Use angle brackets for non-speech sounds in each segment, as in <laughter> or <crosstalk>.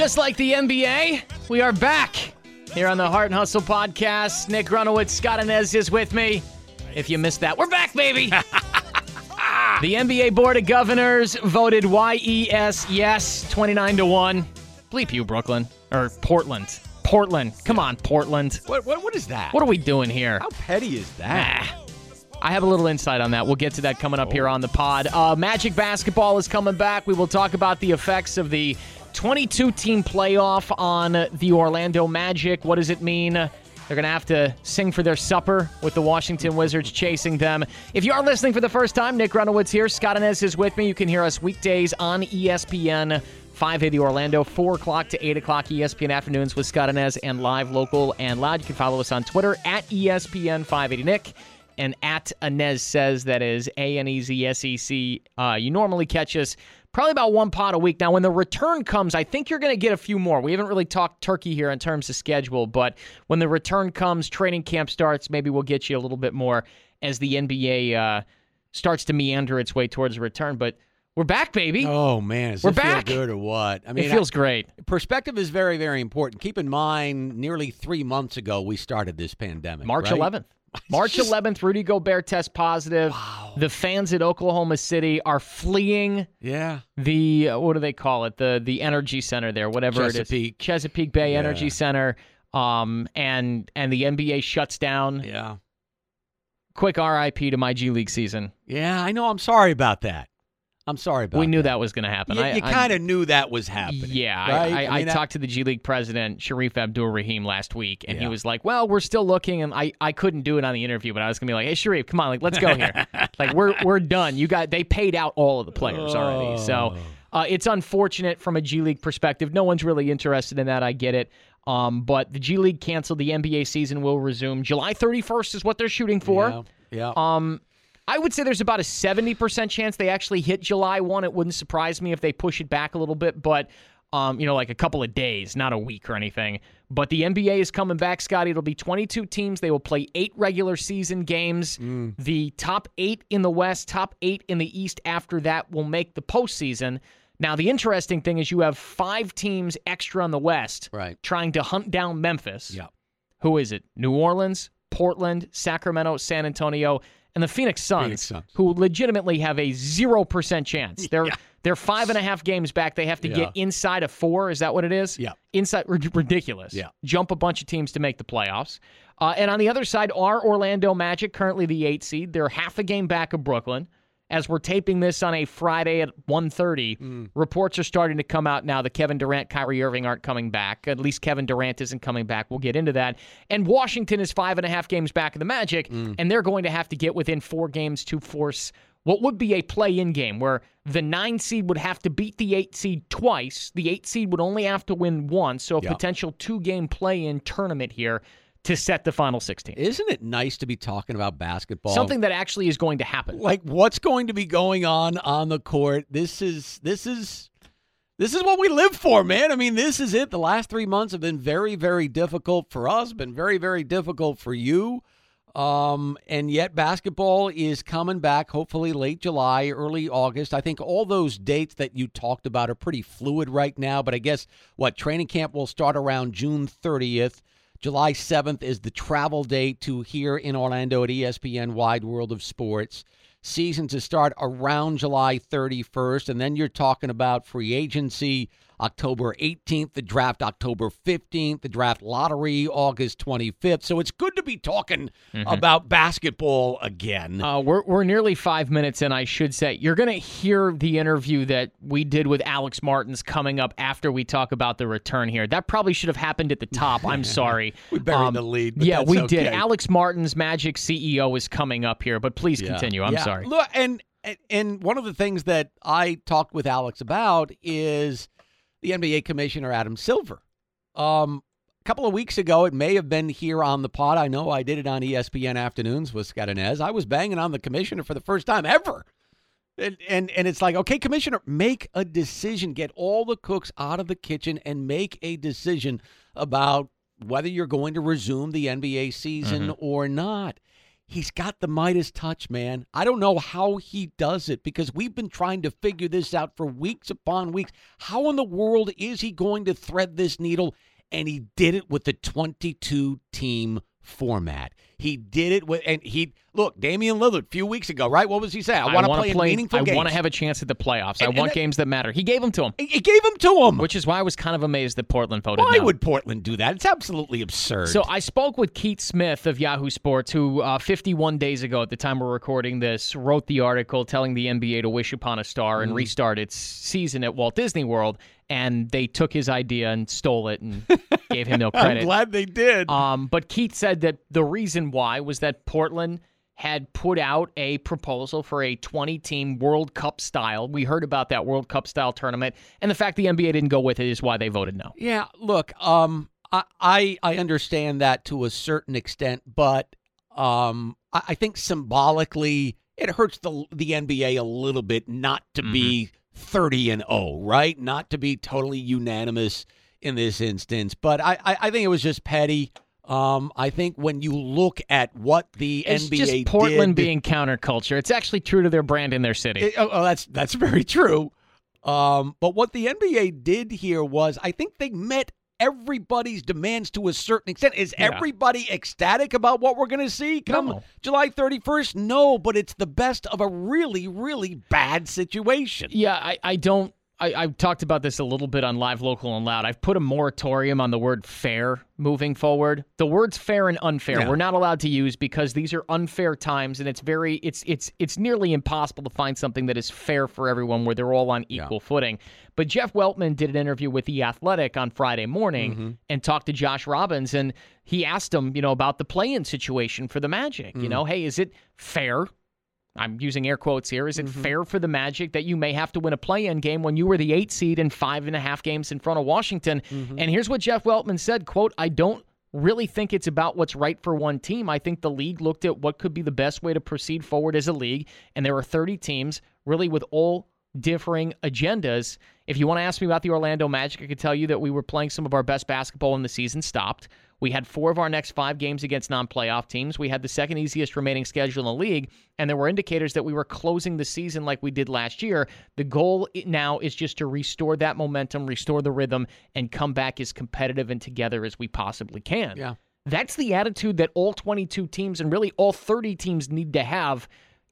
Just like the NBA, we are back here on the Heart and Hustle podcast. Nick Grunowitz, Scott Anez is with me. If you missed that, we're back, baby. <laughs> the NBA Board of Governors voted YES yes 29 to 1. Bleep you, Brooklyn. Or Portland. Portland. Come on, Portland. What, what, what is that? What are we doing here? How petty is that? Ah. I have a little insight on that. We'll get to that coming up here on the pod. Uh, Magic basketball is coming back. We will talk about the effects of the 22 team playoff on the Orlando Magic. What does it mean? They're going to have to sing for their supper with the Washington Wizards chasing them. If you are listening for the first time, Nick Grunowitz here. Scott Anez is with me. You can hear us weekdays on ESPN 580 Orlando, 4 o'clock to 8 o'clock ESPN afternoons with Scott Anez and live, local, and loud. You can follow us on Twitter at ESPN 580 Nick and at Anez says that is A N E Z S E C. Uh, you normally catch us probably about one pot a week. Now, when the return comes, I think you're going to get a few more. We haven't really talked turkey here in terms of schedule, but when the return comes, training camp starts, maybe we'll get you a little bit more as the NBA uh, starts to meander its way towards a return. But we're back, baby. Oh man, does We're it feel back. good or what? I mean, it feels great. Perspective is very, very important. Keep in mind, nearly three months ago we started this pandemic. March right? 11th. <laughs> March Just- 11th, Rudy Gobert test positive. The fans at Oklahoma City are fleeing Yeah. the uh, what do they call it the the energy center there whatever it Chesapeake. is Chesapeake Bay Yeah. Energy Center um and and the NBA shuts down Yeah. quick RIP to my G League season Yeah. I know. I'm sorry about that. I'm sorry about. we knew that. that was going to happen You, I, you kind of knew that was happening. yeah, right? I, I, I, mean, that- talked to the G League president Shareef Abdur-Rahim last week, and he was like, "Well, we're still looking," and I, I couldn't do it on the interview, but I was gonna be like, "Hey, Shareef, come on, like let's go here, <laughs> like we're we're done. You got they paid out all of the players already, so Oh. uh, it's unfortunate from a G League perspective. No one's really interested in that. I get it." Um, but the G League canceled. The NBA season will resume July 31st is what they're shooting for. Yeah. yeah. Um, I would say there's about a 70% chance they actually hit July 1. It wouldn't surprise me if they push it back a little bit, but, um, you know, like a couple of days, not a week or anything. But the NBA is coming back, Scotty. It'll be 22 teams. They will play eight regular season games. The top eight in the West, top eight in the East after that will make the postseason. Now, the interesting thing is you have five teams extra on the West Right. trying to hunt down Memphis. Yeah. Who is it? New Orleans, Portland, Sacramento, San Antonio, and the Phoenix Suns, Phoenix Suns. who legitimately have a zero percent chance. They're they're five and a half games back. They have to Yeah. get inside of four. Is that what it is? Yeah. Inside rid- ridiculous. Yeah. Jump a bunch of teams to make the playoffs. Uh, and on the other side are Orlando Magic, currently the eight seed. They're half a game back of Brooklyn. As we're taping this on a Friday at 1.30, Mm. reports are starting to come out now that Kevin Durant, Kyrie Irving aren't coming back. At least Kevin Durant isn't coming back. We'll get into that. And Washington is five and a half games back of the Magic, Mm. and they're going to have to get within four games to force what would be a play-in game where the nine seed would have to beat the eight seed twice. The eight seed would only have to win once, so a potential two-game play-in tournament here to set the final 16. Isn't it nice to be talking about basketball? Something that actually is going to happen. like what's going to be going on on the court this is this is this is what we live for man i mean this is it the last three months have been very very difficult for us been very very difficult for you um, and yet basketball is coming back hopefully late july early august i think all those dates that you talked about are pretty fluid right now but i guess what training camp will start around june 30th July 7th is the travel date to here in Orlando at ESPN Wide World of Sports. Season to start around July 31st, and then you're talking about free agency October 18th, the draft October 15th, the draft lottery August 25th. So it's good to be talking about basketball again. Uh, we're, we're nearly five minutes in, I should say. You're going to hear the interview that we did with Alex Martins coming up after we talk about the return here. That probably should have happened at the top. I'm <laughs> sorry. we buried Um, the lead. Yeah, we did. Alex Martins, Magic CEO, is coming up here, but please Yeah. continue. I'm Yeah. sorry. Look, and- and one of the things that I talked with Alex about is the NBA Commissioner Adam Silver. Um, a couple of weeks ago, it may have been here on the pod. I know I did it on ESPN Afternoons with Scott Anez. I was banging on the commissioner for the first time ever. And, and and it's like, okay, commissioner, make a decision. Get all the cooks out of the kitchen and make a decision about whether you're going to resume the NBA season or not. He's got the Midas touch, man. I don't know how he does it because we've been trying to figure this out for weeks upon weeks. How in the world is he going to thread this needle? And he did it with the 22 team format. He did it with, and he look Damian Lillard a few weeks ago, right? What was he saying? I want to play, play in meaningful I games. want to have a chance at the playoffs. And- I and want that- games that matter. He gave them to him, He gave him to him. which is why I was kind of amazed that Portland voted Why no. would Portland do that? It's absolutely absurd. So I spoke with Keith Smith of Yahoo Sports, who uh, 51 days ago, at the time we're recording this, wrote the article telling the NBA to wish upon a star and restart its season at Walt Disney World, and they took his idea and stole it and <laughs> gave him no credit. I'm glad they did. Um, but Keith said that the reason why was that Portland had put out a proposal for a 20 team World Cup style. We heard about that World Cup style tournament, and the fact the NBA didn't go with it is why they voted no. Yeah, look, um, I, I I understand that to a certain extent, but um, I, I think symbolically it hurts the the NBA a little bit not to be thirty and zero, right? Not to be totally unanimous in this instance, but I I, I think it was just petty. Um, I think when you look at what the It's NBA just Portland did, being counterculture. It's actually true to their brand in their city. it- oh, oh, that's that's <laughs> very true. Um, but what the NBA did here was, I think they met everybody's demands to a certain extent. Is Yeah. everybody ecstatic about what we're going to see come No. July 31st? No, but it's the best of a really, really bad situation. Yeah, I, I don't. I, I've talked about this a little bit on Live, Local, and Loud. I've put a moratorium on the word fair moving forward. The words fair and unfair Yeah. we're not allowed to use because these are unfair times, and it's very it's it's it's nearly impossible to find something that is fair for everyone where they're all on equal footing. But Jeff Weltman did an interview with The Athletic on Friday morning Mm-hmm. and talked to Josh Robbins, and he asked him, you know, about the play-in situation for the Magic. Mm. You know, hey, is it fair I'm using air quotes here. Is it Mm-hmm. fair for the Magic that you may have to win a play in game when you were the eight seed and five and a half games in front of Washington? Mm-hmm. And here's what Jeff Weltman said quote, I don't really think it's about what's right for one team. I think the league looked at what could be the best way to proceed forward as a league, and there were 30 teams really with all differing agendas. If you want to ask me about the Orlando Magic, I could tell you that we were playing some of our best basketball when the season stopped. We had four of our next five games against non playoff teams. We had the second easiest remaining schedule in the league, and there were indicators that we were closing the season like we did last year. The goal now is just to restore that momentum, restore the rhythm, and come back as competitive and together as we possibly can. Yeah. That's the attitude that all 22 teams and really all 30 teams need to have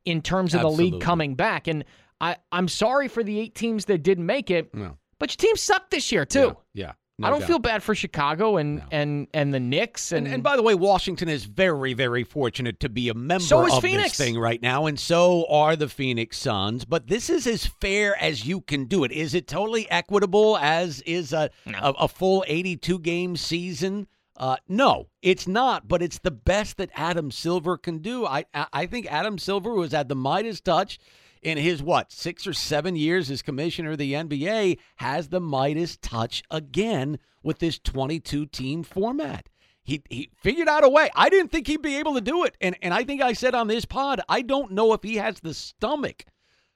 in terms of the league coming back. And I, I'm sorry for the eight teams that didn't make it, No. but your team sucked this year, too. Yeah. I don't feel bad for Chicago and, and, and the Knicks. And, And, and by the way, Washington is very, very fortunate to be a member So is of Phoenix. this thing right now, and so are the Phoenix Suns. But this is as fair as you can do it. Is it totally equitable as is a a, a full 82 game season? Uh, no, it's not. But it's the best that Adam Silver can do. I I I think Adam Silver, who has had the Midas touch in his what six or seven years as commissioner of the NBA, has the Midas touch again with this 22 team format. He, he figured out a way. I didn't think he'd be able to do it. And, and I think I said on this pod, I don't know if he has the stomach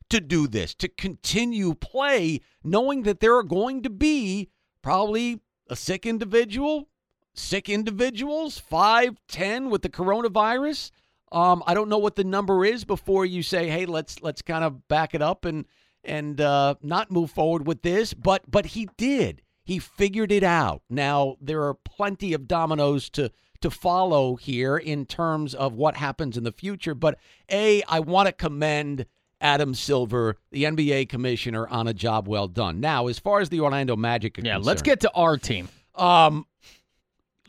to do this, to continue play, knowing that there are going to be probably a sick individual, sick individuals, five, ten with the coronavirus. Um, I don't know what the number is before you say, hey, let's let's kind of back it up and and uh, not move forward with this. But but he did. He figured it out. Now there are plenty of dominoes to to follow here in terms of what happens in the future. But a, I want to commend Adam Silver, the NBA commissioner, on a job well done. Now, as far as the Orlando Magic, yeah, concerned, let's get to our team. um,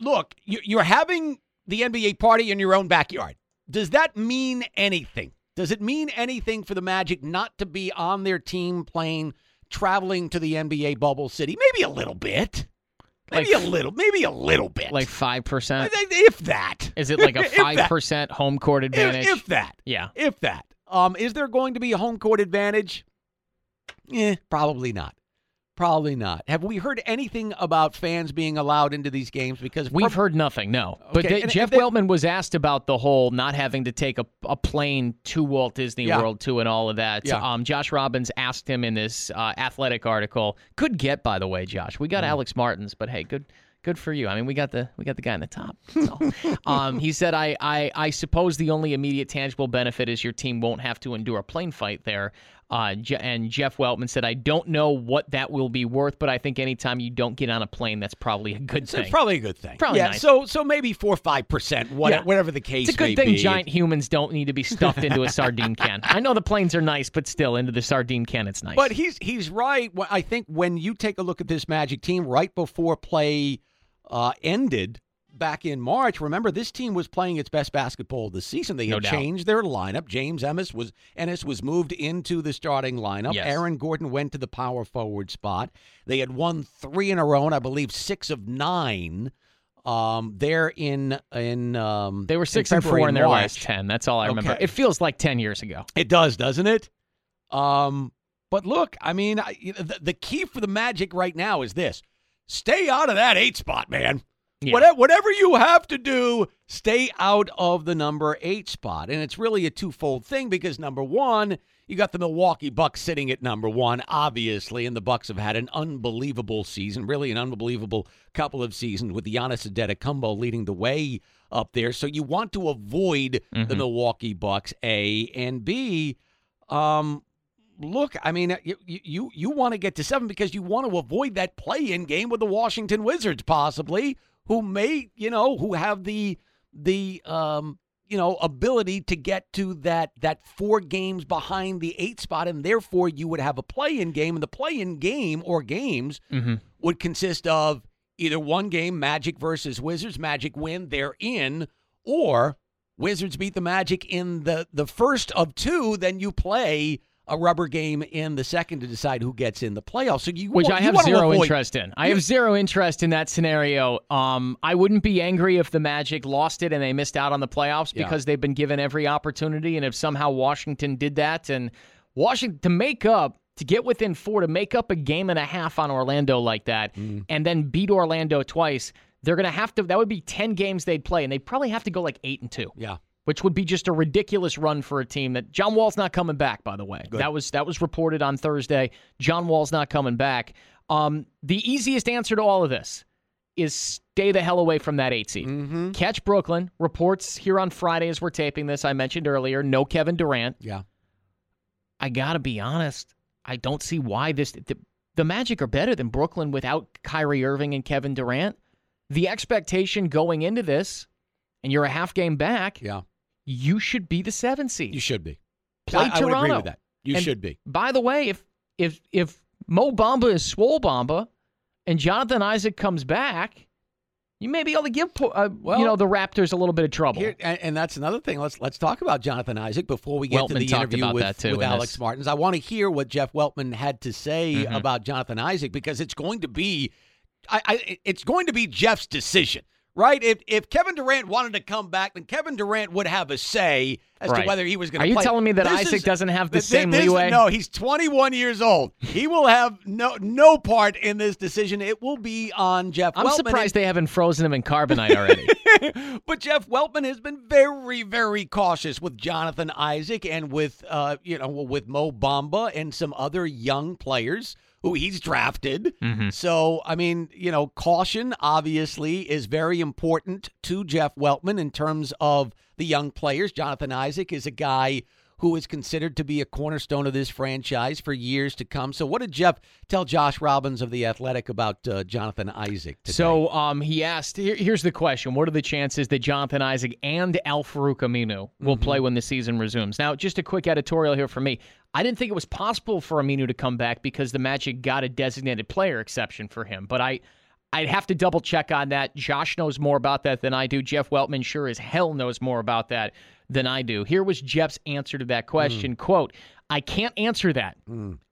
look, you- you're having the NBA party in your own backyard. Does that mean anything? Does it mean anything for the Magic not to be on their team plane, traveling to the NBA bubble city? Maybe a little bit. Maybe Like- a little. Maybe a little bit. Like 5%. if that. Is it like a <laughs> 5% home court If, advantage? if that. yeah. If that. Um, is there going to be a home court advantage? Eh, probably not. Probably not. Have we heard anything about fans being allowed into these games? Because We've prob- heard nothing, no. But Okay, th- and Jeff if they- Weltman was asked about the whole not having to take a, a plane to Walt Disney Yeah. World to and all of that. Yeah. Um, Josh Robbins asked him in this uh, athletic article. Good get, by the way, Josh. We got Mm. Alex Martins, but hey, good Good for you. I mean, we got the we got the guy in the top. All. <laughs> um, he said, I, I I suppose the only immediate tangible benefit is your team won't have to endure a plane fight there. Uh, Je- and Jeff Weltman said, I don't know what that will be worth, but I think anytime you don't get on a plane, that's probably a good thing. it's probably a good thing. Probably yeah. nice. So so maybe four or five percent, Yeah. whatever the case. It's a good thing be. giant humans don't need to be stuffed into a sardine can. I know the planes are nice, but still, into the sardine can, it's nice. But he's he's right. I think when you take a look at this Magic team right before play uh, ended back in March, remember this team was playing its best basketball of the season. They had doubt. changed their lineup. James Ennis was Ennis was moved into the starting lineup. Yes. Aaron Gordon went to the power forward spot. They had won three in a row, and I believe six of nine. Um, there in in um, they were six and four in their March. last ten. That's all I remember. Okay. It feels like ten years ago. It does, doesn't it? Um, but look, I mean, I, the, the key for the Magic right now is this: stay out of that eight spot, man. Yeah. Whatever, whatever you have to do, stay out of the number eight spot. And it's really a twofold thing because number one, you got the Milwaukee Bucks sitting at number one, obviously, and the Bucks have had an unbelievable season, really an unbelievable couple of seasons with Giannis Antetokounmpo leading the way up there. So you want to avoid the Mhm. Milwaukee Bucks, A and B. Um, look, I mean, you you you want to get to seven because you want to avoid that play-in game with the Washington Wizards, possibly, who may you know who have the the um you know ability to get to that that four games behind the eight spot, and therefore you would have a play-in game, and the play-in game or games Mm-hmm. would consist of either one game, Magic versus Wizards, Magic win, they're in, or Wizards beat the Magic in the the first of two, then you play a rubber game in the second to decide who gets in the playoffs. So you Which I have zero avoid- interest in. I have zero interest in that scenario. Um, I wouldn't be angry if the Magic lost it and they missed out on the playoffs Yeah. because they've been given every opportunity. And if somehow Washington did that and Washington to make up to get within four to make up a game and a half on Orlando like that, Mm-hmm. and then beat Orlando twice, they're gonna have to. That would be ten games they'd play, and they'd probably have to go like eight and two Yeah. Which would be just a ridiculous run for a team that John Wall's not coming back by the way. Good. That was that was reported on Thursday. John Wall's not coming back. Um, the easiest answer to all of this is stay the hell away from that 8 seed. Mm-hmm. Catch Brooklyn. Reports here on Friday as we're taping this I mentioned earlier, no Kevin Durant. Yeah. I got to be honest, I don't see why this the, the Magic are better than Brooklyn without Kyrie Irving and Kevin Durant. The expectation going into this and you're a half game back, Yeah. You should be the seven seed. You should be. Play I, I Toronto. would agree with that. You And- should be. By the way, if if if Mo Bamba is Swole Bamba, and Jonathan Isaac comes back, you may be able to give uh, Well- you know the Raptors a little bit of trouble. Here, and, and that's another thing. Let's let's talk about Jonathan Isaac before we get to the interview with, too, with Alex this. Martins. I want to hear what Jeff Weltman had to say Mhm. about Jonathan Isaac because it's going to be, I, I it's going to be Jeff's decision, right? If if Kevin Durant wanted to come back, then Kevin Durant would have a say as Right. to whether he was going to. Are you play. telling me that This Isaac is- doesn't have the th- same this- leeway? No, he's 21 years old. He will have no no part in this decision. It will be on Jeff. I'm Weltman. surprised they haven't frozen him in carbonite already. <laughs> but Jeff Weltman has been very, very cautious with Jonathan Isaac and with uh, you know, with Mo Bamba and some other young players who he's drafted. Mhm. So, I mean, you know, caution obviously is very important to Jeff Weltman in terms of the young players. Jonathan Isaac is a guy who is considered to be a cornerstone of this franchise for years to come. So, what did Jeff tell Josh Robbins of the Athletic about uh, Jonathan Isaac? Today? So um, he asked. Here, here's the question: What are the chances that Jonathan Isaac and Al-Farouq Aminu will play when the season resumes? Now, just a quick editorial here for me. I didn't think it was possible for Aminu to come back because the Magic got a designated player exception for him, but I. I'd have to double check on that. Josh knows more about that than I do. Jeff Weltman sure as hell knows more about that than I do. Here was Jeff's answer to that question. Quote, I can't answer that.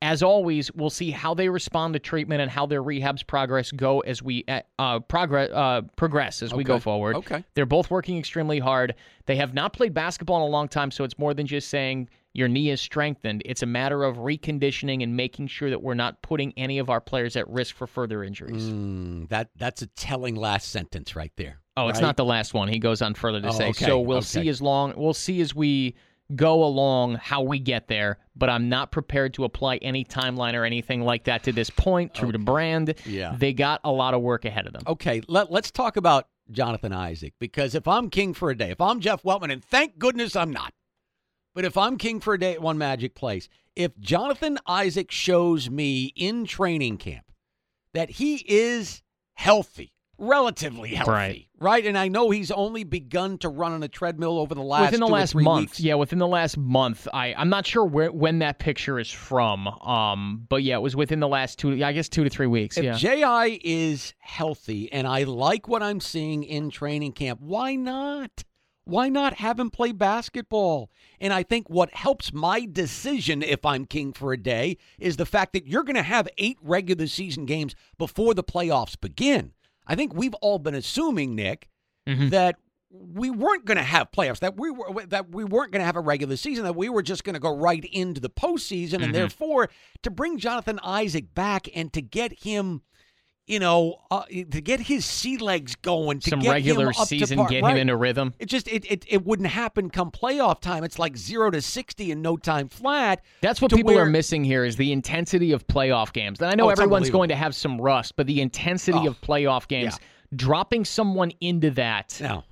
As always, we'll see how they respond to treatment and how their rehab's progress go as we uh, uh, progress uh, progress as we go forward. Okay. They're both working extremely hard. They have not played basketball in a long time, so it's more than just saying your knee is strengthened. It's a matter of reconditioning and making sure that we're not putting any of our players at risk for further injuries. Mm, that that's a telling last sentence right there. Oh, it's right? not the last one. He goes on further to Oh, say. okay, So we'll okay. see as long we'll see as we go along how we get there, but I'm not prepared to apply any timeline or anything like that to this point. True to brand. Yeah. They got a lot of work ahead of them. Okay, let, let's talk about Jonathan Isaac because if I'm king for a day, if I'm Jeff Weltman, and thank goodness I'm not, but if I'm king for a day at one Magic Place, if Jonathan Isaac shows me in training camp that he is healthy, relatively healthy, Right. right? And I know he's only begun to run on a treadmill over the last within the last month, weeks. yeah, within the last month. I I'm not sure where when that picture is from. Um, but yeah, it was within the last two. I guess two to three weeks. If yeah. Ji is healthy and I like what I'm seeing in training camp, why not? Why not have him play basketball? And I think what helps my decision if I'm king for a day is the fact that you're going to have eight regular season games before the playoffs begin. I think we've all been assuming, Nick, Mhm. that we weren't going to have playoffs, that we were that we weren't going to have a regular season, that we were just going to go right into the postseason, Mhm. and therefore to bring Jonathan Isaac back and to get him, you know, uh, to get his sea legs going, to Some get regular him up to season, par- get right. him into rhythm. It just it, it it wouldn't happen come playoff time. It's like zero to sixty in no time flat. That's what people where- are missing here is the intensity of playoff games. And I know Oh, everyone's going to have some rust, but the intensity Oh, of playoff games, dropping someone into that. No.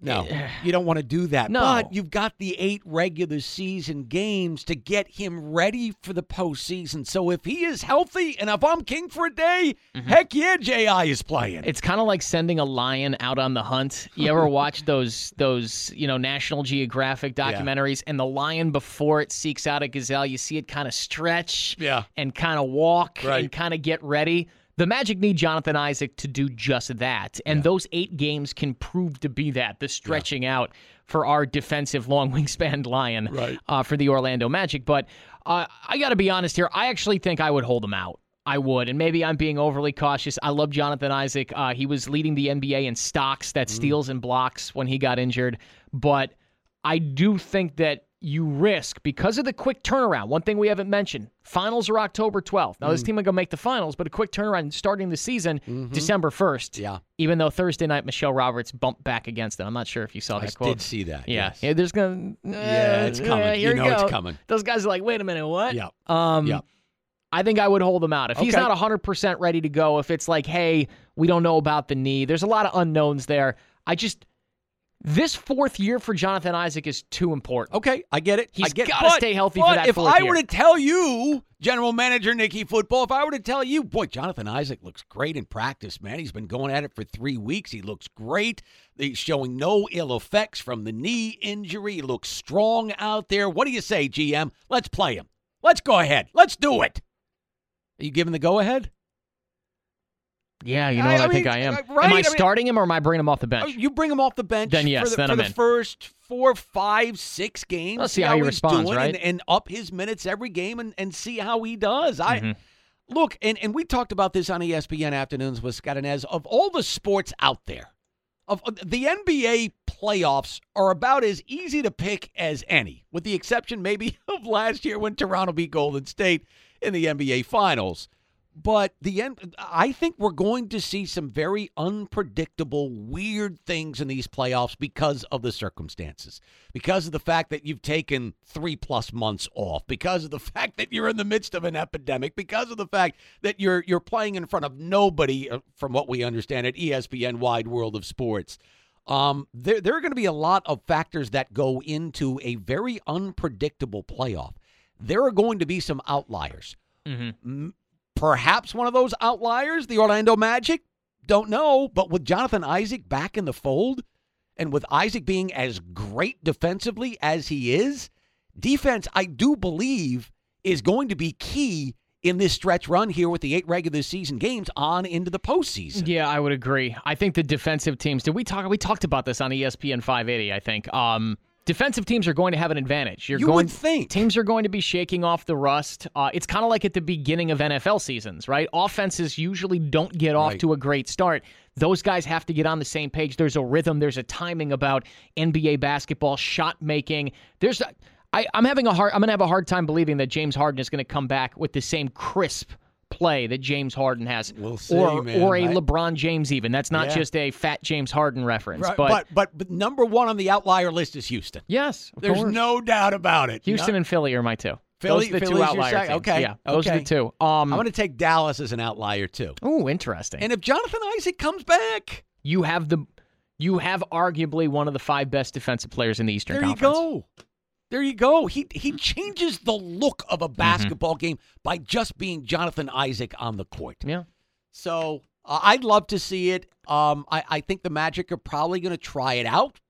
No, eh, eh. you don't want to do that. No. But you've got the eight regular season games to get him ready for the postseason. So if he is healthy and if I'm king for a day, mm-hmm. heck yeah, Ji is playing. It's kind of like sending a lion out on the hunt. You ever watch those those you know National Geographic documentaries, and the lion before it seeks out a gazelle, you see it kind of stretch, Yeah. and kind of walk Right. and kind of get ready. The Magic need Jonathan Isaac to do just that, and those eight games can prove to be that the stretching out for our defensive long <laughs> wingspan lion Right. uh, for the Orlando Magic. But uh, I got to be honest here. I actually think I would hold him out. I would, and maybe I'm being overly cautious. I love Jonathan Isaac. Uh, he was leading the NBA in stocks, that steals and blocks when he got injured. But I do think that you risk because of the quick turnaround. One thing we haven't mentioned: finals are October 12th. Now this mm. team will go make the finals, but a quick turnaround starting the season mm-hmm. December 1st. Yeah. Even though Thursday night Michelle Roberts bumped back against it. I'm not sure if you saw I that quote. did see that. Yeah, yes. yeah. There's gonna. Yeah, it's eh, coming. Eh, here You know it's coming. Those guys are like, wait a minute, what? Yeah. Um, Yep. I think I would hold him out if he's Okay. not 100 percent ready to go. If it's like, hey, we don't know about the knee. There's a lot of unknowns there. I just this fourth year for Jonathan Isaac is too important. Okay, I get it. He's gotta stay healthy for but that If I year. were to tell you, General Manager Nicky Football, if I were to tell you, boy, Jonathan Isaac looks great in practice, man. He's been going at it for three weeks. He looks great. He's showing no ill effects from the knee injury. He looks strong out there. What do you say, GM? Let's play him. Let's go ahead. Let's do it. Are you giving the go ahead? Yeah, you know I- what I, I think mean, I am. uh, right, Am I I mean- starting him or am I bringing him off the bench? Oh, You bring him off the bench Then yes, for the, then for I'm the in. first four, five, six games. Let's see how he he's responds, doing right? And, and up his minutes every game and, and see how he does. I Mhm. look, and, and we talked about this on ESPN afternoons with Scott Anez. Of all the sports out there, of of- the NBA playoffs are about as easy to pick as any, with the exception maybe <laughs> of last year when Toronto beat Golden State in the NBA Finals. But the end, I think we're going to see some very unpredictable, weird things in these playoffs because of the circumstances, because of the fact that you've taken three plus months off, because of the <laughs> fact that you're in the midst of an epidemic, because of the fact that you're you're playing in front of nobody, uh, from what we understand at ESPN Wide World of Sports. Um, there there are going to be a lot of factors that go into a very unpredictable playoff. There are going to be some outliers. Mhm. M- Perhaps one of those outliers, the Orlando Magic, don't know. But with Jonathan Isaac back in the fold, and with Isaac being as great defensively as he is, defense, I do believe, is going to be key in this stretch run here with the eight regular season games on into the postseason. Yeah, I would agree. I think the defensive teams. Did we talk? We talked about this on ESPN 580. I think. Um, defensive teams are going to have an advantage. You're You going, would think. teams are going to be shaking off the rust. Uh, it's kind of like at the beginning of NFL seasons, right? Offenses usually don't get off Right. to a great start. Those guys have to get on the same page. There's a rhythm. There's a timing about NBA basketball shot making. There's. I, I'm having a hard. I'm going to have a hard time believing that James Harden is going to come back with the same crisp play that James Harden has, We'll see, or man. or a I- LeBron James. Even that's not Yeah. just a fat James Harden reference, Right, but, but, but but number one on the outlier list is Houston. yes, of There's course. no doubt about it. Houston No- and Philly are my two. Philly- those are the Philly's two outlier teams. Okay, yeah, those are the two. Um, I'm going to take Dallas as an outlier too. oh, interesting. And if Jonathan Isaac comes back, you have the you have arguably one of the five best defensive players in the Eastern there you Conference. go. There you go. He he changes the look of Mm-hmm. a basketball game by just being Jonathan Isaac on the court. Yeah. So uh, I'd love to see it. Um, I, I think the Magic are probably going to try it out,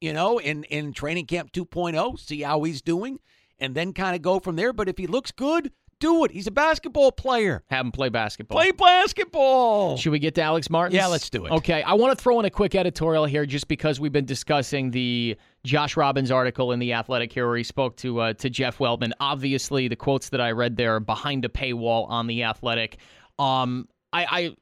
you know, in, in training camp 2.0, see how he's doing, and then kind of go from there. But if he looks good, do it. He's a basketball player. Have him play basketball. Play basketball. Should we get to Alex Martin? Yeah, let's do it. Okay, I want to throw in a quick editorial here just because we've been discussing the Josh Robbins article in the Athletic here where he spoke to uh, to Jeff Weltman. Obviously, the quotes that I read there are behind a paywall on the Athletic. Um, I, I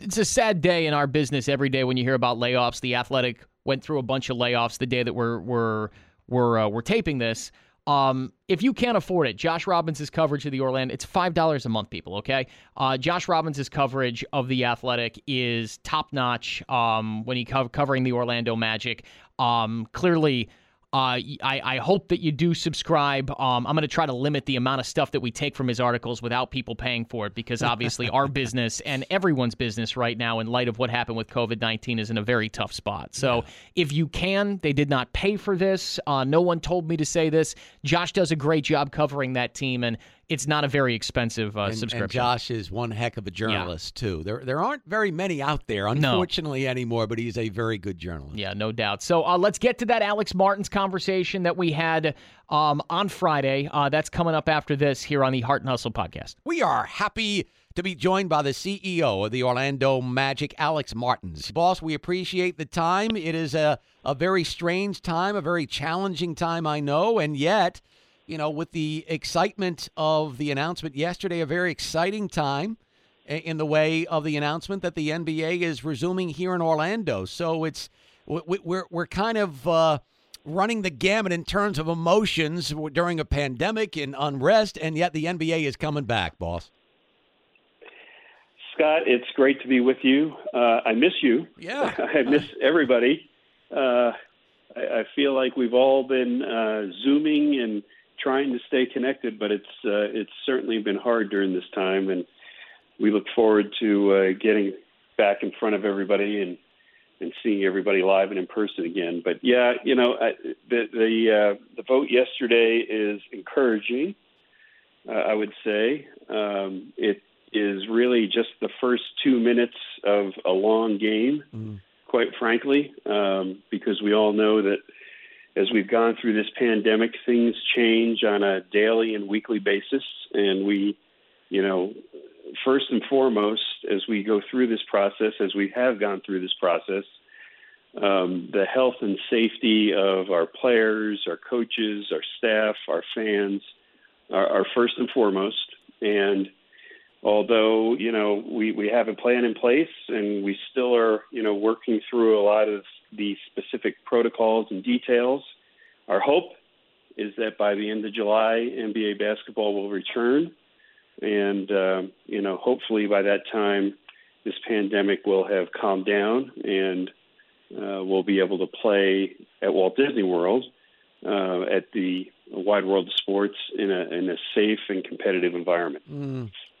it's a sad day in our business every day when you hear about layoffs. The Athletic went through a bunch of layoffs the day that we're we're we're uh, we're taping this. Um, if you can't afford it, Josh Robbins' coverage of the Orlando, it's five dollars a month, people. Okay, uh, Josh Robbins' coverage of the Athletic is top notch. Um, when he co- covering the Orlando Magic, um, clearly. Uh, I, I hope that you do subscribe. Um, I'm going to try to limit the amount of stuff that we take from his articles without people paying for it because obviously our <laughs> business and everyone's business right now, in light of what happened with COVID 19, is in a very tough spot. So if you can, they did not pay for this. Uh, no one told me to say this. Josh does a great job covering that team, and it's not a very expensive uh, And, subscription. and Josh is one heck of a journalist too. There there aren't very many out there, No. unfortunately anymore. But he's a very good journalist. Yeah, no doubt. So uh, let's get to that Alex Martins' conversation that we had um, on Friday. Uh, that's coming up after this here on the Heart and Hustle podcast. We are happy to be joined by the CEO of the Orlando Magic, Alex Martins. Boss, we appreciate the time. It is a, a very strange time, a very challenging time, I know, and yet, you know, with the excitement of the announcement yesterday, a very exciting time in the way of the announcement that the NBA is resuming here in Orlando. So it's we- we're we're kind of uh, running the gamut in terms of emotions during a pandemic and unrest, and yet the NBA is coming back, boss. Scott, it's great to be with you. Uh, I miss you. Yeah. <laughs> I miss everybody. Uh, I, I feel like we've all been uh, zooming and trying to stay connected, but it's uh, it's certainly been hard during this time, and we look forward to uh, getting back in front of everybody and and seeing everybody live and in person again. But yeah, you know, I, the the uh, the vote yesterday is encouraging. Uh, I would say um, it is really just the first two minutes of a long game, quite frankly, um, because we all know that as we've gone through this pandemic, things change on a daily and weekly basis, and we, you know, first and foremost, as we go through this process, as we have gone through this process, um, the health and safety of our players, our coaches, our staff, our fans are, are first and foremost. And although you know we, we have a plan in place and we still are you know working through a lot of the specific protocols and details, our hope is that by the end of July, NBA basketball will return, and um, you know hopefully by that time this pandemic will have calmed down and uh, we'll be able to play at Walt Disney World uh, at the wide world of sports in a in a safe and competitive environment.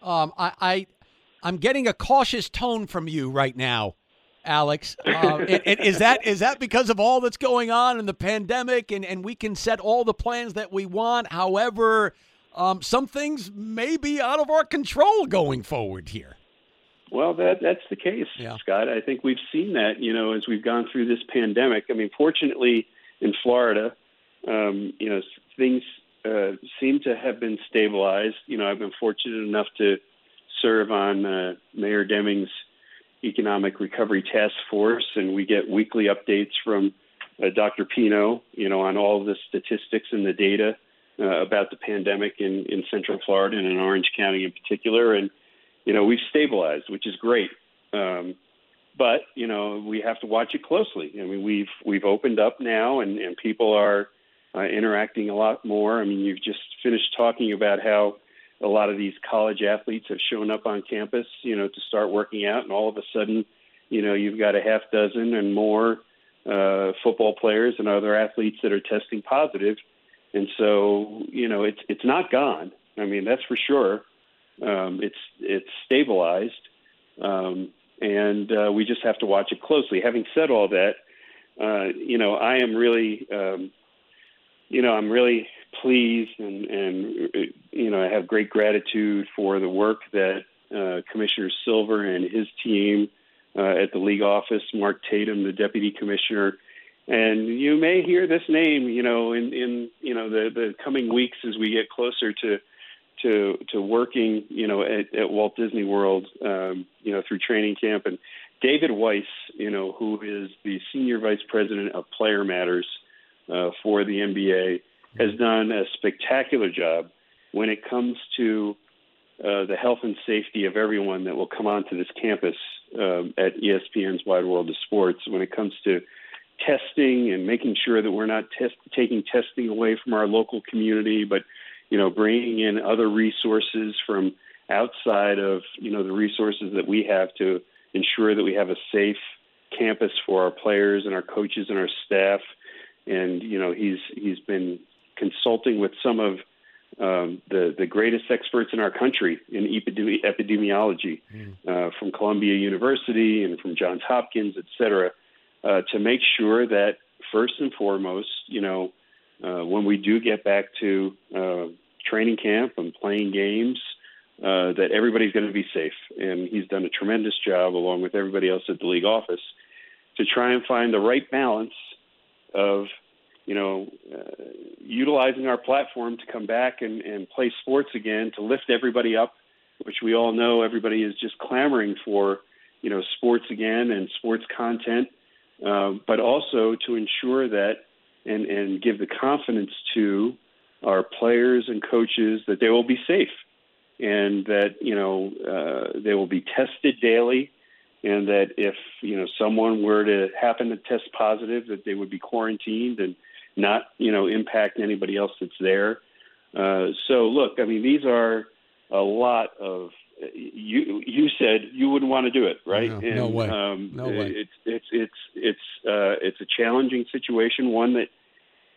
Um, I, I, I'm getting a cautious tone from you right now, Alex. Uh, <laughs> and, and is that is that because of all that's going on in the pandemic, and, and we can set all the plans that we want? However, um, some things may be out of our control going forward here. Well, that that's the case, Yeah. Scott. I think we've seen that, you know, as we've gone through this pandemic. I mean, fortunately, in Florida, um, you know, things uh, seem to have been stabilized. You know, I've been fortunate enough to serve on uh, Mayor Demings' Economic Recovery Task Force, and we get weekly updates from uh, Dr. Pino, you know, on all the statistics and the data uh, about the pandemic in, in Central Florida and in Orange County in particular. And you know, we've stabilized, which is great. Um, but you know, we have to watch it closely. I mean, we've we've opened up now, and, and people are uh, interacting a lot more. I mean, you've just finished talking about how a lot of these college athletes have shown up on campus, you know, to start working out, and all of a sudden, you know, you've got a half dozen and more uh, football players and other athletes that are testing positive, and so you know, it's it's not gone. I mean, that's for sure. Um, it's it's stabilized, um, and uh, we just have to watch it closely. Having said all that, uh, you know, I am really, um, you know, I'm really pleased and, and you know, I have great gratitude for the work that uh, Commissioner Silver and his team uh, at the league office, Mark Tatum, the deputy commissioner, and you may hear this name, you know, in, in you know the, the coming weeks as we get closer to to to working, you know, at, at Walt Disney World, um, you know, through training camp. And David Weiss, you know, who is the senior vice president of Player Matters uh, for the NBA, has done a spectacular job when it comes to uh, the health and safety of everyone that will come onto this campus um, at ESPN's Wide World of Sports. When it comes to testing and making sure that we're not test- taking testing away from our local community, but you know, bringing in other resources from outside of you know the resources that we have to ensure that we have a safe campus for our players and our coaches and our staff. And you know, he's he's been consulting with some of um, the the greatest experts in our country in epidemi- epidemiology mm. uh, from Columbia University and from Johns Hopkins, et cetera, uh, to make sure that first and foremost, you know, uh, when we do get back to uh, training camp and playing games, uh, that everybody's going to be safe. And he's done a tremendous job, along with everybody else at the league office, to try and find the right balance of you know, uh, utilizing our platform to come back and, and play sports again, to lift everybody up, which we all know everybody is just clamoring for, you know, sports again and sports content, uh, but also to ensure that and, and give the confidence to our players and coaches that they will be safe and that, you know, uh, they will be tested daily and that if, you know, someone were to happen to test positive, that they would be quarantined and – not you know impact anybody else that's there. Uh, so look, I mean, these are a lot of you. You said you wouldn't want to do it, right? No, and, no way. Um, no way. It's it's it's it's uh, it's a challenging situation, one that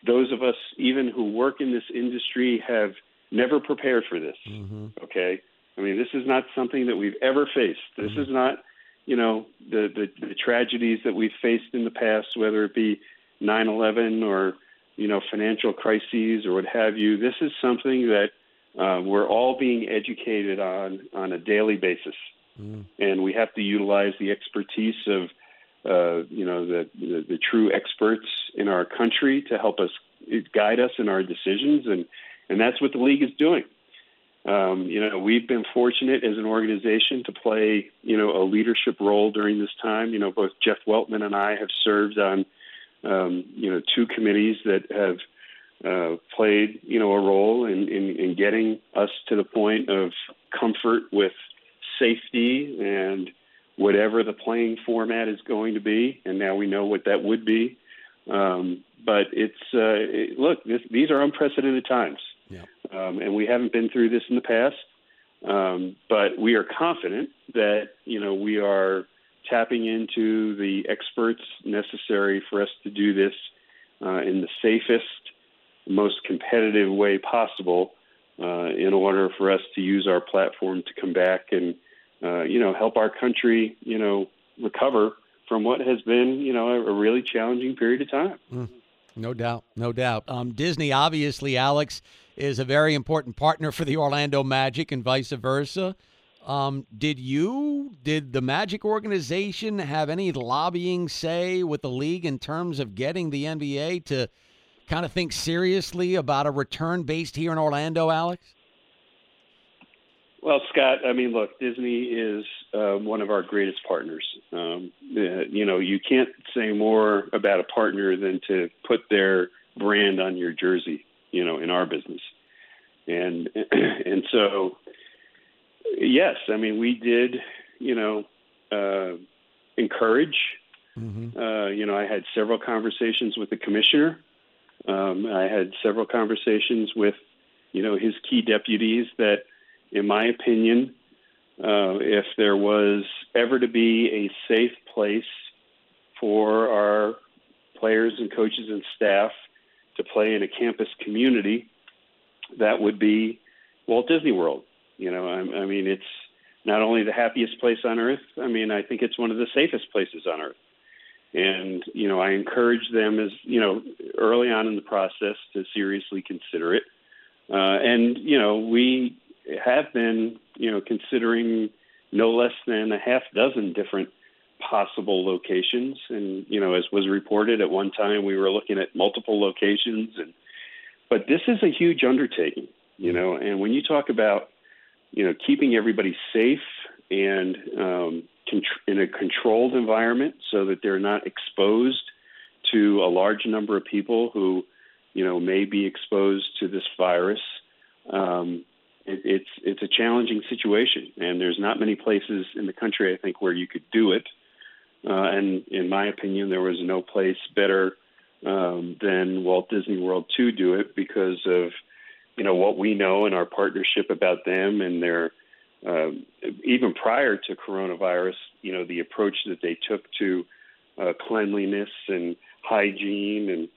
those of us, even who work in this industry, have never prepared for this. Mm-hmm. Okay, I mean, this is not something that we've ever faced. This mm-hmm. is not, you know, the, the the tragedies that we've faced in the past, whether it be 9/11 or you know, financial crises or what have you. This is something that uh, we're all being educated on on a daily basis, mm. and we have to utilize the expertise of, uh, you know, the, the, the true experts in our country to help us guide us in our decisions, and and that's what the league is doing. Um, you know, we've been fortunate as an organization to play, you know, a leadership role during this time. You know, both Jeff Weltman and I have served on um, you know, two committees that have uh, played, you know, a role in, in, in getting us to the point of comfort with safety and whatever the playing format is going to be. And now we know what that would be. Um, but it's uh, it, look, this, these are unprecedented times, yeah. um, and we haven't been through this in the past. Um, but we are confident that you know we are tapping into the experts necessary for us to do this uh, in the safest, most competitive way possible uh, in order for us to use our platform to come back and, uh, you know, help our country, you know, recover from what has been, you know, a, a really challenging period of time. Mm, no doubt, no doubt. Um, Disney, obviously, Alex, is a very important partner for the Orlando Magic and vice versa. Um, did you, did the Magic organization have any lobbying say with the league in terms of getting the NBA to kind of think seriously about a return based here in Orlando, Alex? Well, Scott, I mean, look, Disney is uh, one of our greatest partners. Um, uh, you know, you can't say more about a partner than to put their brand on your jersey. You know, in our business, and <clears throat> and so yes, I mean we did, you know, uh, encourage. Mm-hmm. Uh, you know, I had several conversations with the commissioner. Um, I had several conversations with, you know, his key deputies that, in my opinion, uh, if there was ever to be a safe place for our players and coaches and staff to play in a campus community, that would be Walt Disney World. You know, I, I mean, it's not only the happiest place on earth. I mean, I think it's one of the safest places on earth. And you know, I encourage them as you know early on in the process to seriously consider it. Uh, and you know, we have been you know considering no less than a half dozen different possible locations. And you know, as was reported at one time, we were looking at multiple locations. And but this is a huge undertaking, you know. And when you talk about you know keeping everybody safe and um, in a controlled environment so that they're not exposed to a large number of people who, you know, may be exposed to this virus. Um, it, it's it's a challenging situation, and there's not many places in the country I think where you could do it. Uh, and in my opinion, there was no place better um, than Walt Disney World to do it because of you know what we know and our partnership about them and their uh, even prior to coronavirus, you know, the approach that they took to uh, cleanliness and hygiene and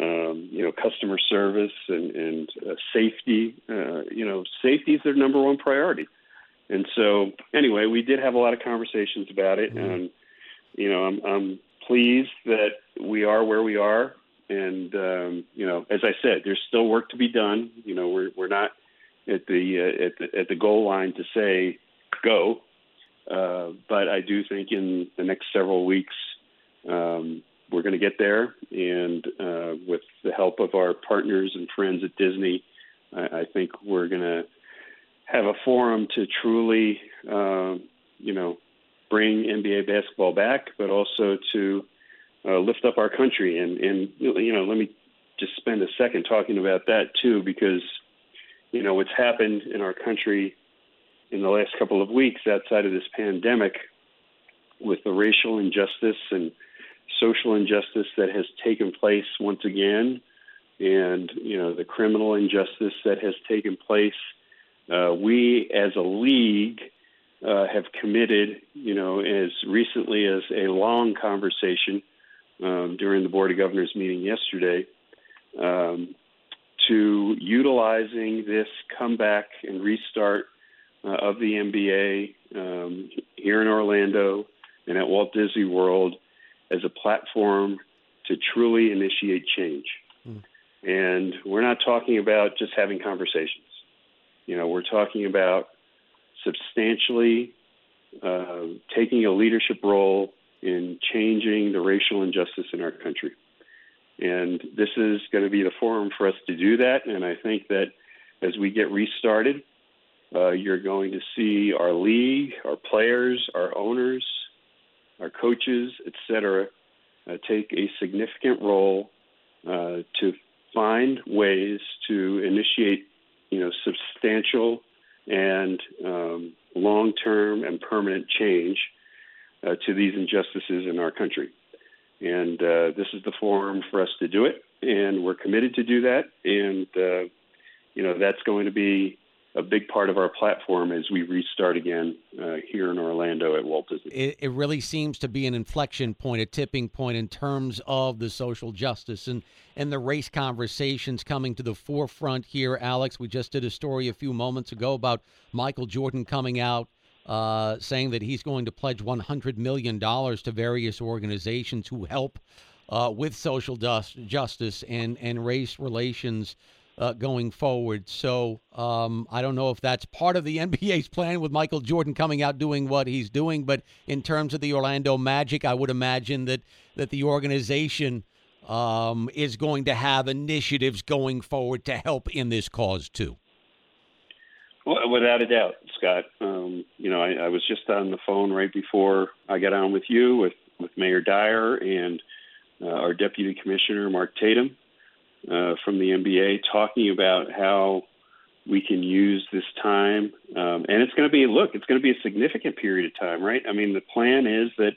um, you know customer service and, and uh, safety. Uh, you know, safety is their number one priority. And so, anyway, we did have a lot of conversations about it, mm-hmm. and you know, I'm, I'm pleased that we are where we are. And um, you know, as I said, there's still work to be done. You know, we're we're not at the uh, at the at the goal line to say go. Uh, but I do think in the next several weeks um, we're going to get there, and uh, with the help of our partners and friends at Disney, I, I think we're going to have a forum to truly, uh, you know, bring NBA basketball back, but also to uh, lift up our country. And, and you know, let me just spend a second talking about that too, because you know what's happened in our country in the last couple of weeks outside of this pandemic with the racial injustice and social injustice that has taken place once again and you know the criminal injustice that has taken place uh, we as a league uh, have committed you know as recently as a long conversation um, during the board of governors meeting yesterday um, to utilizing this comeback and restart uh, of the NBA um, here in Orlando and at Walt Disney World as a platform to truly initiate change. Mm. And we're not talking about just having conversations. You know, we're talking about substantially uh, taking a leadership role in changing the racial injustice in our country. And this is going to be the forum for us to do that. And I think that as we get restarted, uh, you're going to see our league, our players, our owners, our coaches, etc., uh, take a significant role uh, to find ways to initiate, you know, substantial and um, long-term and permanent change uh, to these injustices in our country. And uh, this is the forum for us to do it, and we're committed to do that. And uh, you know that's going to be a big part of our platform as we restart again uh, here in Orlando at Walt Disney. It, it, really seems to be an inflection point, a tipping point in terms of the social justice and, and the race conversations coming to the forefront here. Alex, we just did a story a few moments ago about Michael Jordan coming out uh, saying that he's going to pledge $100 million to various organizations who help uh, with social justice and, and race relations uh, going forward. So um, I don't know if that's part of the <laughs> NBA's plan with Michael Jordan coming out doing what he's doing, but in terms of the Orlando Magic, I would imagine that that the organization um, is going to have initiatives going forward to help in this cause too. Without a doubt, Scott. Um, you know, I, I was just on the phone right before I got on with you with, with Mayor Dyer and uh, our Deputy Commissioner, Mark Tatum, uh, from the NBA, talking about how we can use this time. Um, and it's going to be, look, it's going to be a significant period of time, right? I mean, the plan is that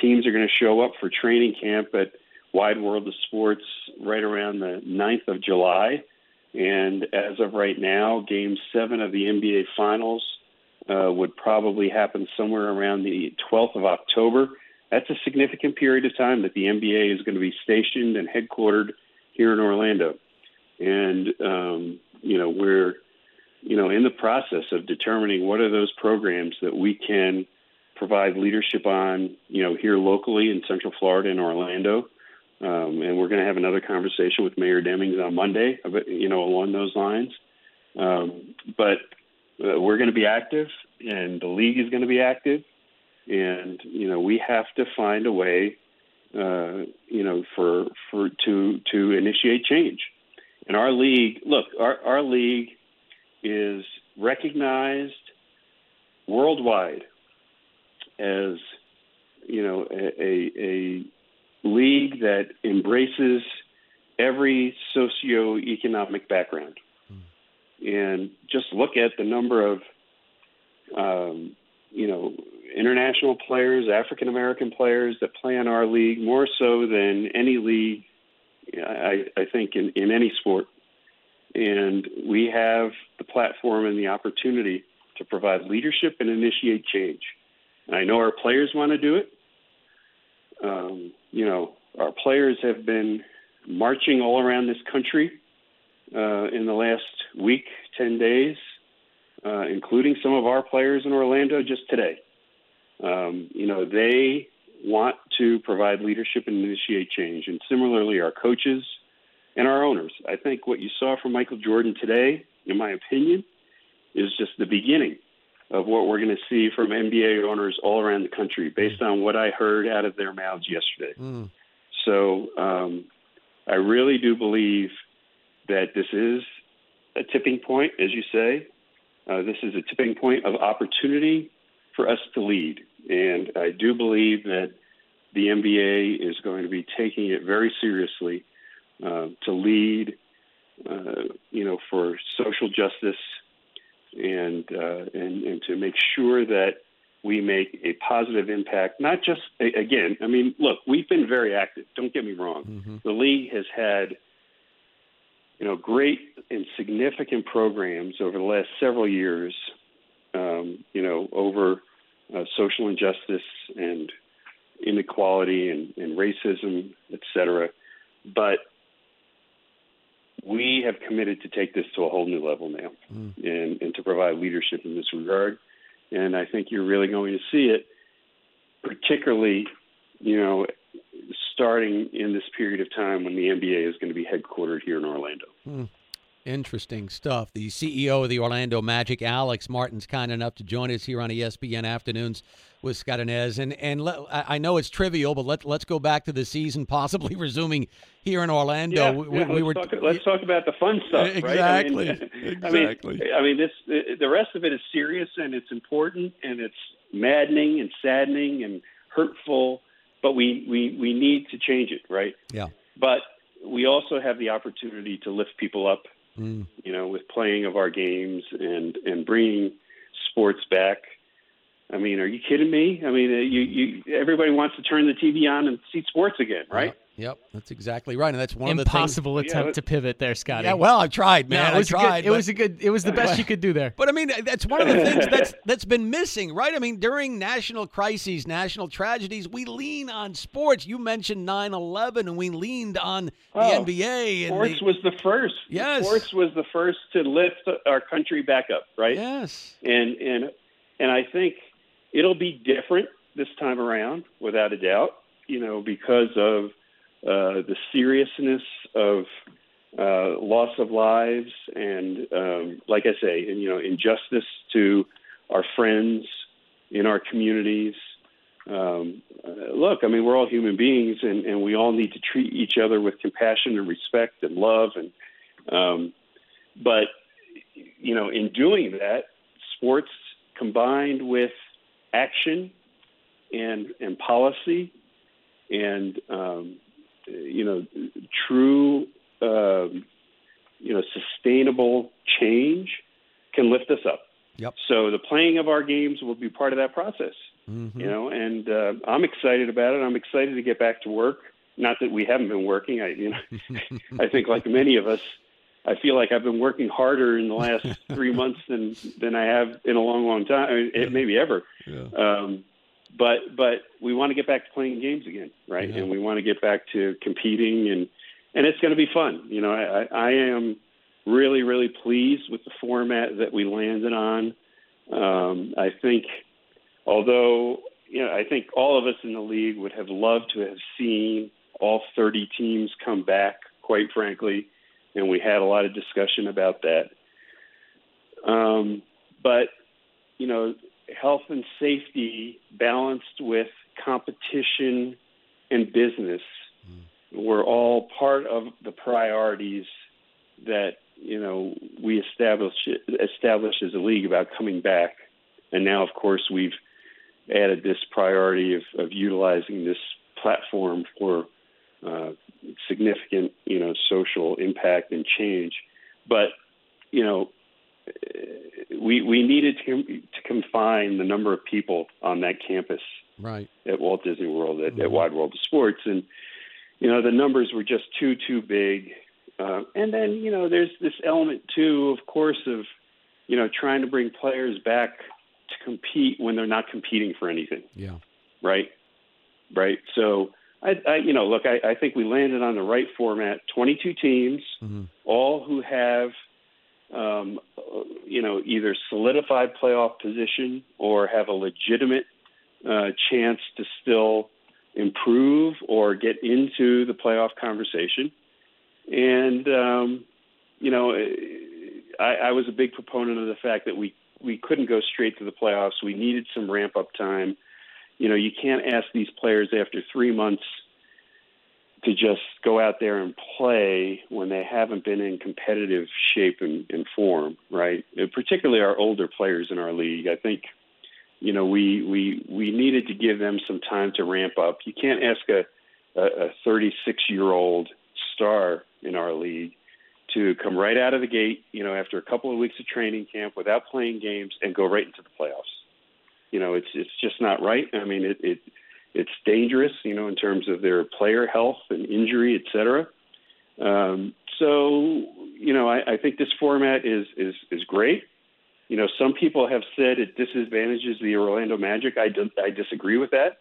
teams are going to show up for training camp at Wide World of Sports right around the 9th of July And as of right now, Game Seven of the NBA Finals uh, would probably happen somewhere around the 12th of October. That's a significant period of time that the NBA is going to be stationed and headquartered here in Orlando. And um, you know we're you know in the process of determining what are those programs that we can provide leadership on, you know, here locally in Central Florida and Orlando. Um, and we're going to have another conversation with Mayor Demings on Monday, you know, along those lines. Um, but uh, we're going to be active, and the league is going to be active, and you know, we have to find a way, uh, you know, for for to to initiate change. And our league, look, our our league is recognized worldwide as you know a, a, a league that embraces every socioeconomic background, mm. and just look at the number of um, you know international players, African American players that play in our league more so than any league. I, I think in, in any sport, and we have the platform and the opportunity to provide leadership and initiate change. I know our players want to do it. Um, you know, our players have been marching all around this country uh, in the last week, 10 days, uh, including some of our players in Orlando just today. Um, you know, they want to provide leadership and initiate change. And similarly, our coaches and our owners. I think what you saw from Michael Jordan today, in my opinion, is just the beginning of what we're going to see from NBA owners all around the country based on what I heard out of their mouths yesterday. Mm. So um, I really do believe that this is a tipping point, as you say. Uh, this is a tipping point of opportunity for us to lead. And I do believe that the NBA is going to be taking it very seriously uh, to lead, uh, you know, for social justice and, uh, and and to make sure that we make a positive impact. Not just again, I mean, look, we've been very active. Don't get me wrong. Mm-hmm. The league has had you know great and significant programs over the last several years. Um, you know, over uh, social injustice and inequality and, and racism, et cetera. But we have committed to take this to a whole new level now mm. and, and to provide leadership in this regard. And I think you're really going to see it, particularly, you know, starting in this period of time when the NBA is going to be headquartered here in Orlando. Mm. Interesting stuff. The CEO of the Orlando Magic, Alex Martins kind enough to join us here on ESPN Afternoons with Scott Anez. And and let, I know it's trivial, but let let's go back to the season possibly <laughs> resuming here in Orlando. Yeah, we, yeah, we were talk, let's talk about the fun stuff. Exactly. Right? <laughs> I mean, exactly. I mean, I mean, this the rest of it is serious and it's important and it's maddening and saddening and hurtful, but we we we need to change it, right? Yeah. But we also have the opportunity to lift people up mm. you know, with playing of our games and and bringing sports back. I mean, are you kidding me? I mean, you you everybody wants to turn the TV on and see sports again, right? Yep, yep. that's exactly right, and that's one impossible of the things, attempt yeah, to pivot there, Scotty. Yeah, well, I tried, man. No, I tried. Good, it was a good. It was the <laughs> best you could do there. But I mean, that's one of the things <laughs> that's that's been missing, right? I mean, during national crises, national tragedies, we lean on sports. You mentioned 9/11, and we leaned on the oh, NBA. sports the, was the first. Yes, sports was the first to lift our country back up, right? Yes, and and and I think It'll be different this time around, without a doubt. You know, because of uh, the seriousness of uh, loss of lives and, um, like I say, and you know, injustice to our friends in our communities. Um, uh, look, I mean, we're all human beings, and, and we all need to treat each other with compassion and respect and love. And um, but you know, in doing that, sports combined with action and and policy and um, you know true um, you know sustainable change can lift us up. Yep. So the playing of our games will be part of that process. Mm-hmm. You know, and uh, I'm excited about it. I'm excited to get back to work. Not that we haven't been working. I you know <laughs> I think like many of us, I feel like I've been working harder in the last <laughs> three months than than I have in a long, long time, I mean, it, maybe ever. Yeah. Um, but but we want to get back to playing games again, right? Yeah. And we want to get back to competing, and and it's going to be fun. You know, I, I am really really pleased with the format that we landed on. Um, I think, although you know, I think all of us in the league would have loved to have seen all 30 teams come back. Quite frankly, and we had a lot of discussion about that. Um, but you know, health and safety balanced with competition and business mm. were all part of the priorities that you know we established established as a league about coming back. And now, of course, we've added this priority of, of utilizing this platform for uh, significant, you know, social impact and change. But, you know, we we needed to, to confine the number of people on that campus right. at Walt Disney World at, mm-hmm. at Wide World of Sports, and you know the numbers were just too too big. Uh, and then you know there's this element too, of course, of you know trying to bring players back to compete when they're not competing for anything. Yeah. Right. Right. So I, I you know, look, I, I think we landed on the right format. Twenty-two teams, mm-hmm. all who have, um, you know, either solidified playoff position or have a legitimate uh, chance to still improve or get into the playoff conversation. And um, you know, I, I was a big proponent of the fact that we we couldn't go straight to the playoffs. We needed some ramp up time you know, you can't ask these players after three months to just go out there and play when they haven't been in competitive shape and, and form, right? Particularly our older players in our league. I think, you know, we we we needed to give them some time to ramp up. You can't ask a a 36 year old star in our league to come right out of the gate, you know, after a couple of weeks of training camp without playing games and go right into the playoffs you know, it's it's just not right. I mean, it, it it's dangerous, you know, in terms of their player health and injury, et cetera. Um, so, you know, I, I think this format is is is great. You know, some people have said it disadvantages the Orlando Magic. I, do, I disagree with that.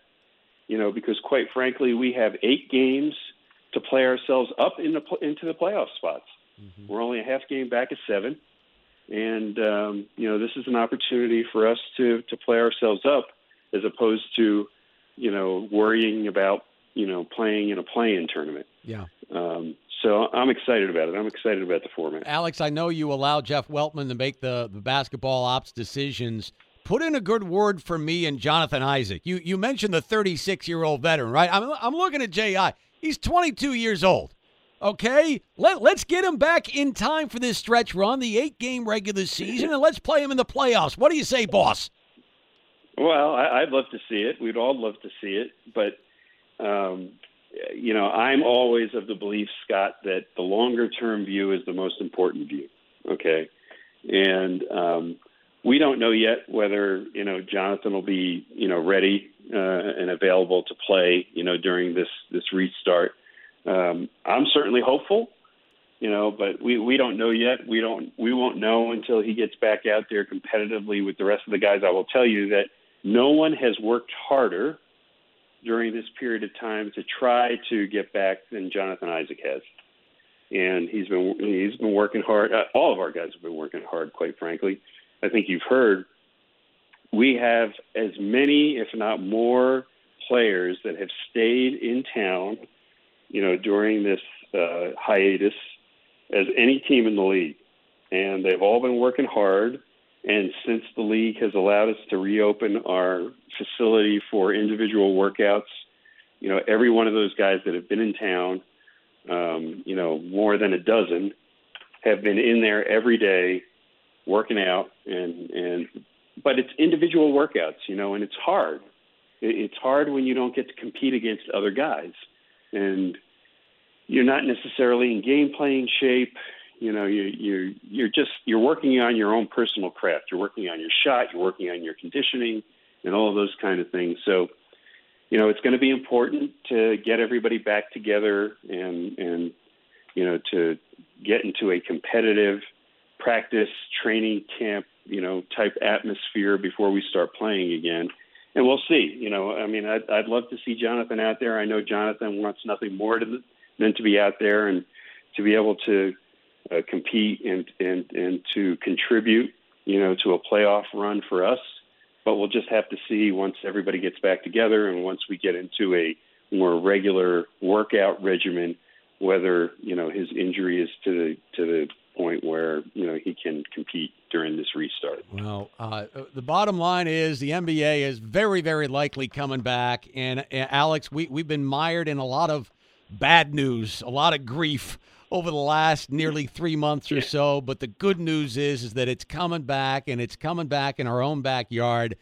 You know, because quite frankly, we have eight games to play ourselves up in the, into the playoff spots. Mm-hmm. We're only a half game back at seven. And um, you know, this is an opportunity for us to to play ourselves up, as opposed to, you know, worrying about you know playing in a play-in tournament. Yeah. Um, so I'm excited about it. I'm excited about the format. Alex, I know you allow Jeff Weltman to make the, the basketball ops decisions. Put in a good word for me and Jonathan Isaac. You you mentioned the 36 year old veteran, right? I'm I'm looking at Ji. He's 22 years old. Okay, Let, let's get him back in time for this stretch run, the eight game regular season, and let's play him in the playoffs. What do you say, boss? Well, I, would love to see it. We'd all love to see it. But, um, you know, I'm always of the belief, Scott, that the longer term view is the most important view. Okay. And um, we don't know yet whether, you know, Jonathan will be, you know, ready uh, and available to play, you know, during this, this restart um, I'm certainly hopeful, you know, but we, we don't know yet. We don't we won't know until he gets back out there competitively with the rest of the guys. I will tell you that no one has worked harder during this period of time to try to get back than Jonathan Isaac has. And he's been he's been working hard. Uh, all of our guys have been working hard, quite frankly. I think you've heard we have as many, if not more, players that have stayed in town you know, during this uh, hiatus as any team in the league. And they've all been working hard. And since the league has allowed us to reopen our facility for individual workouts, you know, every one of those guys that have been in town, um, you know, more than a dozen, have been in there every day working out and and but it's individual workouts, you know, and it's hard. It's hard when you don't get to compete against other guys and you're not necessarily in game playing shape. You know, you you you're just you're working on your own personal craft. You're working on your shot. You're working on your conditioning and all of those kind of things. So, you know, it's going to be important to get everybody back together and and you know to get into a competitive practice training camp, you know, type atmosphere before we start playing again. And we'll see. You know, I mean, I'd, I'd love to see Jonathan out there. I know Jonathan wants nothing more to, than to be out there and to be able to uh, compete and, and and to contribute, you know, to a playoff run for us. But we'll just have to see once everybody gets back together and once we get into a more regular workout regimen, whether you know his injury is to the to the point where you know he can compete during this restart. Well, uh, the bottom line is the NBA is very, very likely coming back. And uh, Alex, we we've been mired in a lot of bad news, a lot of grief over the last nearly <laughs> three months or so. But the good news is, is that it's coming back, and it's coming back in our own backyard.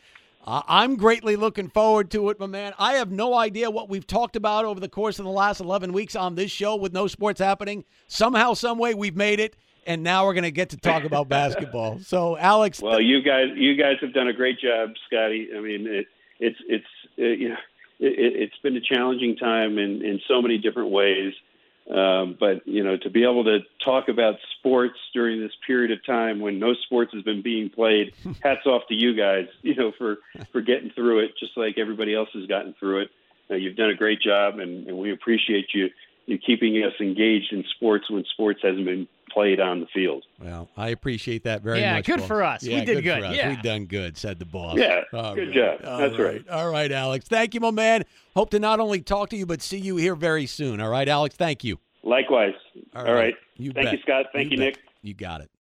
Uh, I'm greatly looking forward to it, my man. I have no idea what we've talked about over the course of the last 11 weeks on this show with no sports happening. Somehow, some way, we've made it, and now we're going to get to talk <laughs> about basketball. So, Alex, well, you guys, you guys have done a great job, Scotty. I mean, it, it's it's uh, you know, it, it's been a challenging time in in so many different ways. Um, but you know, to be able to talk about sports during this period of time when no sports has been being played, <laughs> hats off to you guys. <laughs> You know, for for getting through it, just like everybody else has gotten through it. Uh, you've done a great job, and, and we appreciate you you keeping us engaged in sports when sports hasn't been played on the field. Well, I appreciate that very much. yeah, much. good for us. Yeah, we did good. good. Yeah. We've done good, said the boss. Yeah, All good right. job. All That's right. All right, Alex. Thank you, my man. Hope to not only talk to you, but see you here very soon. All right, Alex. Thank you. Likewise. All All right. right. You Thank bet. you, Scott. Thank you, bet. Nick. You got it.